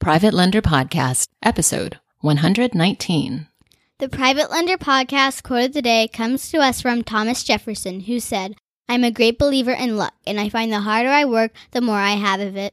Private Lender Podcast, episode 119. The Private Lender Podcast quote of the day comes to us from Thomas Jefferson, who said, I'm a great believer in luck, and I find the harder I work, the more I have of it.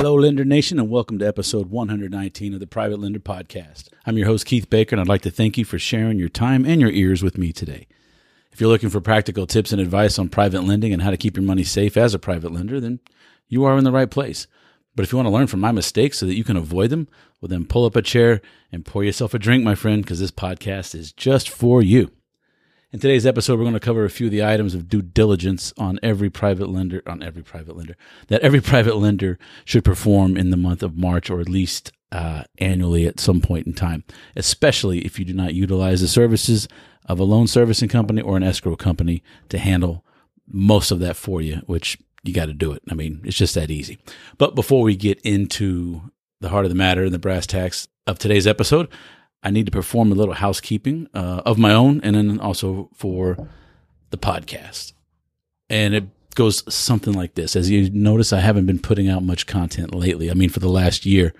Hello, Lender Nation, and welcome to episode 119 of the Private Lender Podcast. I'm your host, Keith Baker, and I'd like to thank you for sharing your time and your ears with me today. If you're looking for practical tips and advice on private lending and how to keep your money safe as a private lender, then you are in the right place. But if you want to learn from my mistakes so that you can avoid them, well, then pull up a chair and pour yourself a drink, my friend, because this podcast is just for you. In today's episode, we're going to cover a few of the items of due diligence on every private lender, on every private lender, that every private lender should perform in the month of March or at least uh, annually at some point in time, especially if you do not utilize the services of a loan servicing company or an escrow company to handle most of that for you, which you got to do it. I mean, it's just that easy. But before we get into the heart of the matter and the brass tacks of today's episode, I need to perform a little housekeeping uh, of my own and then also for the podcast. And it goes something like this. As you notice, I haven't been putting out much content lately. I mean, for the last year,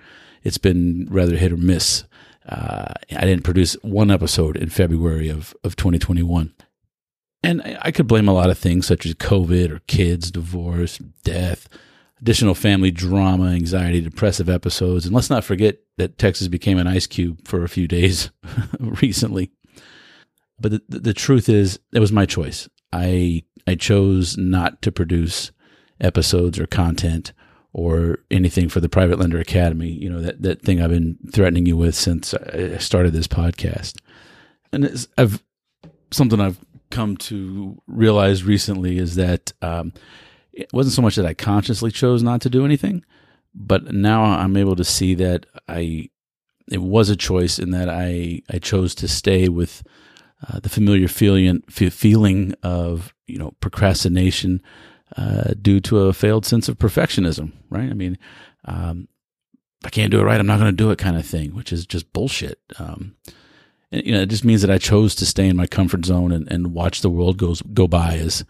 it's been rather hit or miss. Uh, I didn't produce one episode in February of, of 2021. And I, I could blame a lot of things such as COVID or kids, divorce, death, additional family drama, anxiety, depressive episodes. And let's not forget that Texas became an ice cube for a few days recently. But the, the truth is, it was my choice. I I chose not to produce episodes or content or anything for the Private Lender Academy. You know that that thing I've been threatening you with since I started this podcast, and I've something I've come to realize recently is that um, it wasn't so much that I consciously chose not to do anything, but now I'm able to see that I it was a choice in that I I chose to stay with uh, the familiar feeling feeling of you know procrastination uh, due to a failed sense of perfectionism. Right? I mean, um, I can't do it right, I'm not going to do it, kind of thing, which is just bullshit. Um, and, you know, it just means that I chose to stay in my comfort zone and, and watch the world goes go by as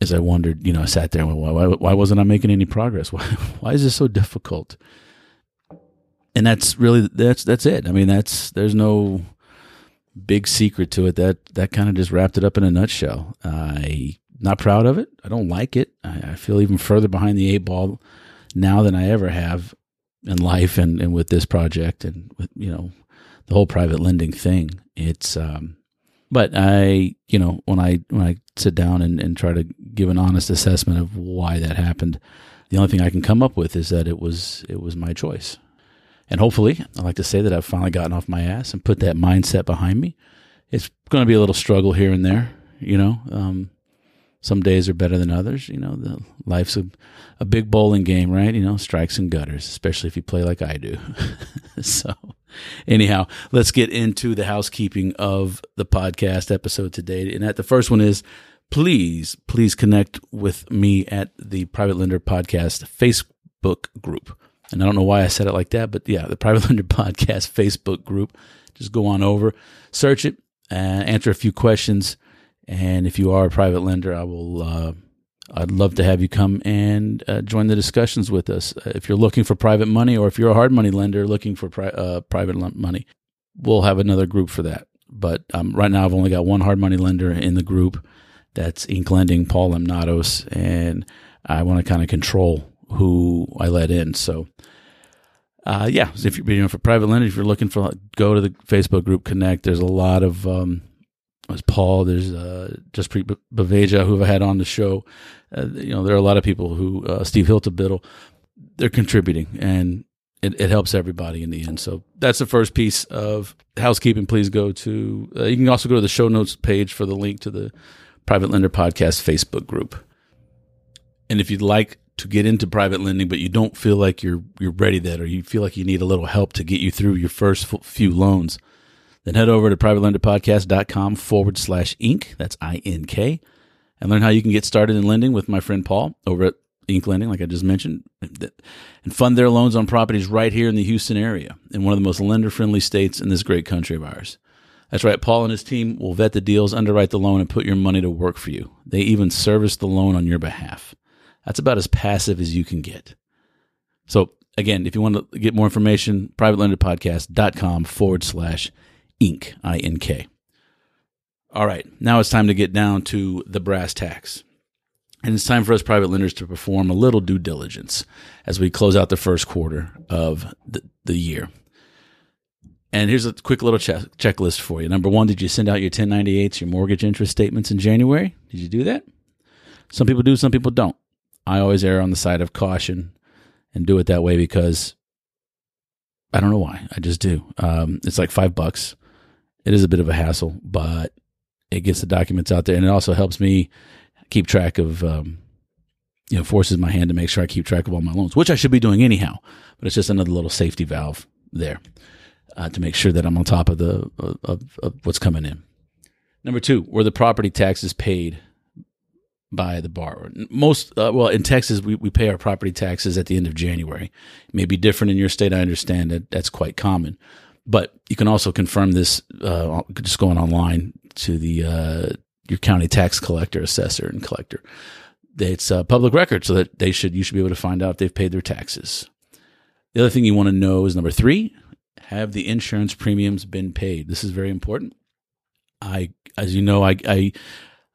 as I wondered, you know, I sat there and went, why, why wasn't I making any progress? Why, why is this so difficult? And that's really, that's, that's it. I mean, that's, there's no big secret to it. That, that kind of just wrapped it up in a nutshell. I not proud of it. I don't like it. I, I feel even further behind the eight ball now than I ever have in life and, and with this project and with, you know, the whole private lending thing. It's, um, but I, you know, when I when I sit down and, and try to give an honest assessment of why that happened, the only thing I can come up with is that it was it was my choice. And hopefully, I like to say that I've finally gotten off my ass and put that mindset behind me. It's going to be a little struggle here and there, you know. Um, some days are better than others. You know, the life's a, a big bowling game, right? You know, strikes and gutters, especially if you play like I do. so, anyhow, let's get into the housekeeping of the podcast episode today. And that the first one is please, please connect with me at the Private Lender Podcast Facebook group. And I don't know why I said it like that, but yeah, the Private Lender Podcast Facebook group. Just go on over, search it, and answer a few questions and if you are a private lender, I will. Uh, I'd love to have you come and uh, join the discussions with us. Uh, if you're looking for private money, or if you're a hard money lender looking for pri- uh, private money, we'll have another group for that. But um, right now, I've only got one hard money lender in the group. That's Ink Lending, Paul Lemnatos, and I want to kind of control who I let in. So, uh, yeah, if you're you know, for private lending, if you're looking for, go to the Facebook group, connect. There's a lot of um, there's Paul. There's uh, Jaspreet Baveja, who I've had on the show. Uh, you know, there are a lot of people who uh, Steve Hiltebiddle. They're contributing, and it, it, helps everybody in the end. So that's the first piece of housekeeping. Please go to. Uh, you can also go to the show notes page for the link to the Private Lender Podcast Facebook group. And if you'd like to get into private lending, but you don't feel like you're you're ready that, or you feel like you need a little help to get you through your first few loans, then head over to privatelenderpodcast.com forward slash ink. That's I N K, and learn how you can get started in lending with my friend Paul over at Ink Lending, like I just mentioned, and fund their loans on properties right here in the Houston area, in one of the most lender friendly states in this great country of ours. That's right. Paul and his team will vet the deals, underwrite the loan, and put your money to work for you. They even service the loan on your behalf. That's about as passive as you can get. So again, if you want to get more information, privatelenderpodcast.com forward slash ink, I-N-K. All right. Now it's time to get down to the brass tacks. And it's time for us private lenders to perform a little due diligence as we close out the first quarter of the, the year. And here's a quick little check, checklist for you. Number one, did you send out your 1098s, your mortgage interest statements in January? Did you do that? Some people do, some people don't. I always err on the side of caution and do it that way because I don't know why. I just do. Um, it's like five bucks. It is a bit of a hassle, but it gets the documents out there, and it also helps me keep track of, um, you know, forces my hand to make sure I keep track of all my loans, which I should be doing anyhow. But it's just another little safety valve there uh, to make sure that I'm on top of the of, of what's coming in. Number two, were the property taxes paid by the borrower. Most, uh, well, in Texas, we, we pay our property taxes at the end of January. It may be different in your state. I understand that that's quite common. But you can also confirm this uh, just going online to the uh, your county tax collector, assessor, and collector. It's a public record, so that they should you should be able to find out if they've paid their taxes. The other thing you want to know is number three: have the insurance premiums been paid? This is very important. I, as you know, I, I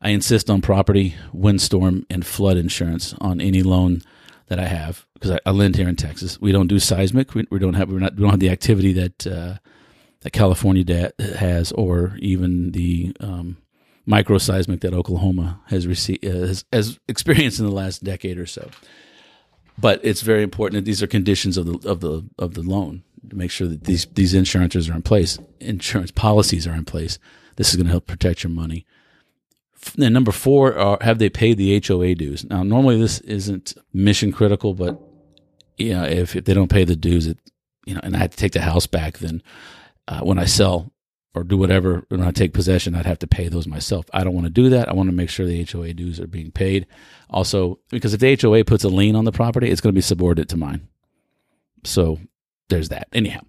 I insist on property, windstorm, and flood insurance on any loan that I have because I, I lend here in Texas. We don't do seismic. We, we don't have we're not we don't have the activity that uh, that California da- has, or even the um, microseismic that Oklahoma has received uh, has, has experienced in the last decade or so. But it's very important that these are conditions of the of the of the loan to make sure that these these insurances are in place, insurance policies are in place. This is going to help protect your money and number four, are, have they paid the HOA dues? Now, normally this isn't mission critical, but you know, if, if they don't pay the dues, it, you know, and I had to take the house back, then uh, when I sell or do whatever, when I take possession, I'd have to pay those myself. I don't want to do that. I want to make sure the HOA dues are being paid. Also, because if the HOA puts a lien on the property, it's going to be subordinate to mine. So there's that. Anyhow,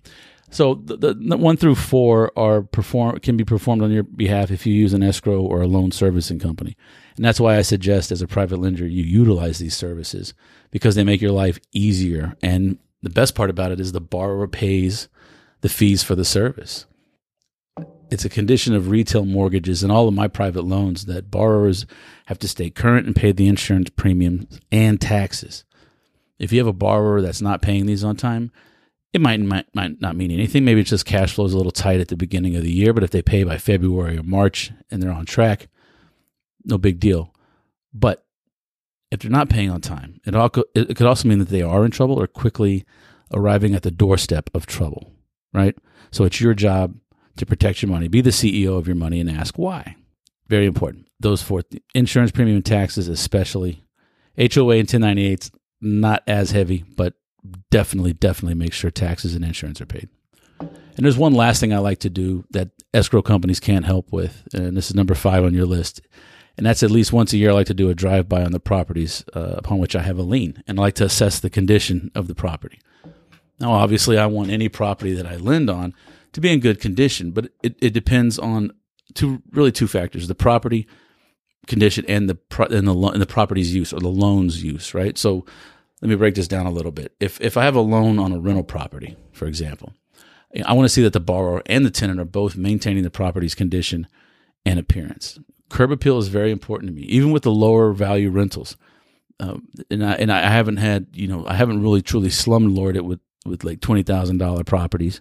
so the, the, one through four are perform can be performed on your behalf if you use an escrow or a loan servicing company, and that's why I suggest as a private lender you utilize these services because they make your life easier. And the best part about it is the borrower pays the fees for the service. It's a condition of retail mortgages and all of my private loans that borrowers have to stay current and pay the insurance premiums and taxes. If you have a borrower that's not paying these on time, it might, might might not mean anything. Maybe it's just cash flow is a little tight at the beginning of the year, but if they pay by February or March and they're on track, no big deal. But if they're not paying on time, it, all, it could also mean that they are in trouble or quickly arriving at the doorstep of trouble, right? So it's your job to protect your money. Be the CEO of your money and ask why. Very important. Those four insurance premium taxes, especially HOA and 1098s, not as heavy, but definitely, definitely make sure taxes and insurance are paid. And there's one last thing I like to do that escrow companies can't help with, and this is number five on your list. And that's at least once a year, I like to do a drive by on the properties uh, upon which I have a lien, and I like to assess the condition of the property. Now, obviously, I want any property that I lend on to be in good condition, but it, it depends on two really two factors: the property condition and the pro, and the and the property's use or the loan's use. Right. So let me break this down a little bit. If if I have a loan on a rental property, for example, I want to see that the borrower and the tenant are both maintaining the property's condition and appearance. Curb appeal is very important to me, even with the lower value rentals. Um, and I and I haven't had you know I haven't really truly slumlord it with with like twenty thousand dollar properties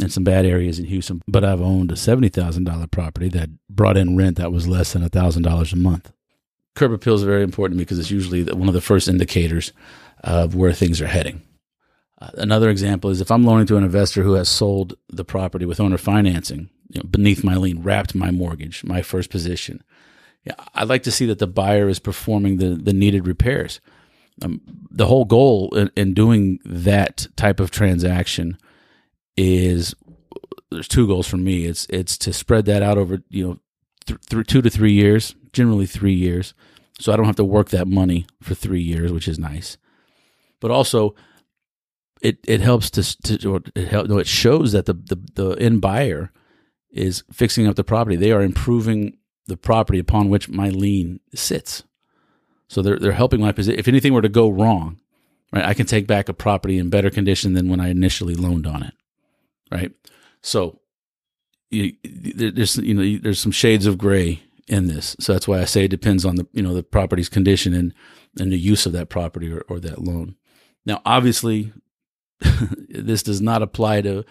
in some bad areas in Houston, but I've owned a seventy thousand dollar property that brought in rent that was less than thousand dollars a month. Curb appeal is very important to me because it's usually one of the first indicators of where things are heading. Uh, another example is if I'm loaning to an investor who has sold the property with owner financing you know, beneath my lien, wrapped my mortgage, my first position. Yeah, I'd like to see that the buyer is performing the, the needed repairs. Um, the whole goal in, in doing that type of transaction is there's two goals for me. It's it's to spread that out over you know th- two to three years, generally three years, so I don't have to work that money for three years, which is nice. But also, it it helps to, to it help, no, it shows that the, the the end buyer is fixing up the property. They are improving the property upon which my lien sits. So they're they're helping my position. If anything were to go wrong, right, I can take back a property in better condition than when I initially loaned on it, right? So you, there's you know there's some shades of gray in this. So that's why I say it depends on the you know the property's condition and and the use of that property or, or that loan. Now, obviously, this does not apply to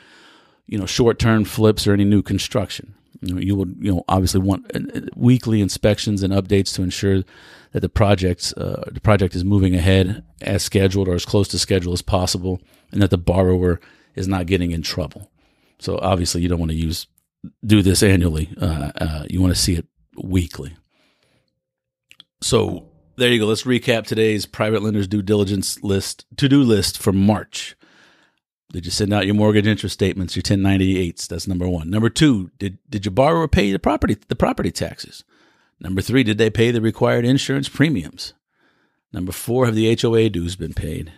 you know short term flips or any new construction. You, know, you would you know obviously want uh, uh, weekly inspections and updates to ensure that the projects uh, the project is moving ahead as scheduled or as close to schedule as possible, and that the borrower is not getting in trouble. So obviously, you don't want to use do this annually. Uh, uh, you want to see it weekly. So there you go. Let's recap today's private lenders due diligence list to do list for March. Did you send out your mortgage interest statements, your 1098s? That's number one. Number two, did, did your borrower pay the property the property taxes? Number three, did they pay the required insurance premiums? Number four, have the HOA dues been paid?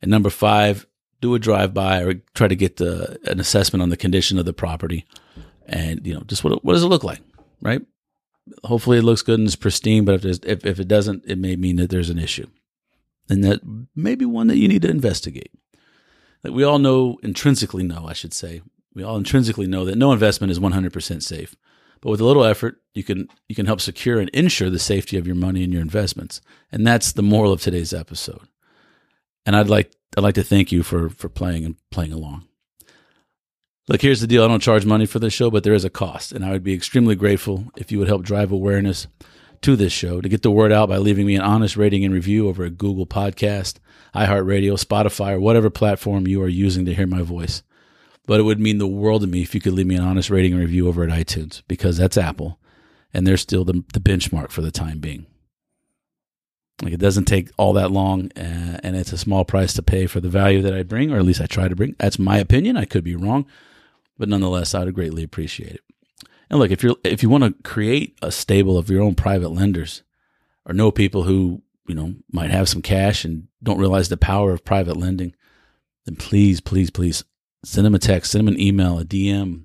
And number five, do a drive by or try to get the an assessment on the condition of the property, and you know just what what does it look like, right? Hopefully, it looks good and it's pristine. But if if if it doesn't, it may mean that there's an issue, and that may be one that you need to investigate. Like we all know, intrinsically know, I should say, we all intrinsically know that no investment is 100% safe. But with a little effort, you can you can help secure and ensure the safety of your money and your investments. And that's the moral of today's episode. And I'd like I'd like to thank you for for playing and playing along. Look, here's the deal. I don't charge money for this show, but there is a cost, and I would be extremely grateful if you would help drive awareness to this show to get the word out by leaving me an honest rating and review over at Google Podcast, iHeartRadio, Spotify, or whatever platform you are using to hear my voice. But it would mean the world to me if you could leave me an honest rating and review over at iTunes because that's Apple, and they're still the, the benchmark for the time being. Like it doesn't take all that long, uh, and it's a small price to pay for the value that I bring, or at least I try to bring. That's my opinion. I could be wrong, but nonetheless, I would greatly appreciate it. And look, if you're if you want to create a stable of your own private lenders, or know people who you know might have some cash and don't realize the power of private lending, then please, please, please send them a text, send them an email, a DM,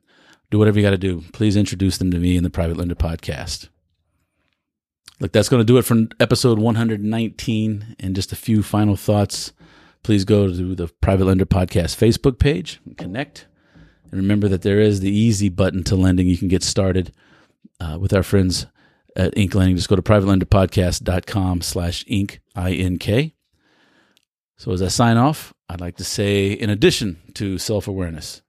do whatever you got to do. Please introduce them to me in the Private Lender Podcast. Look, that's going to do it for episode 119. And just a few final thoughts. Please go to the Private Lender Podcast Facebook page and connect. And remember that there is the easy button to lending. You can get started uh, with our friends at Ink Lending. Just go to privatelenderpodcast.com slash ink, I-N-K. So as I sign off, I'd like to say, in addition to self-awareness,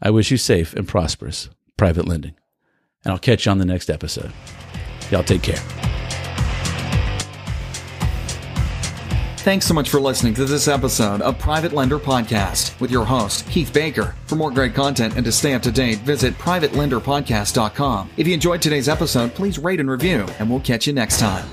I wish you safe and prosperous private lending. And I'll catch you on the next episode. Y'all take care. Thanks so much for listening to this episode of Private Lender Podcast with your host, Keith Baker. For more great content and to stay up to date, visit privatelenderpodcast.com. If you enjoyed today's episode, please rate and review, and we'll catch you next time.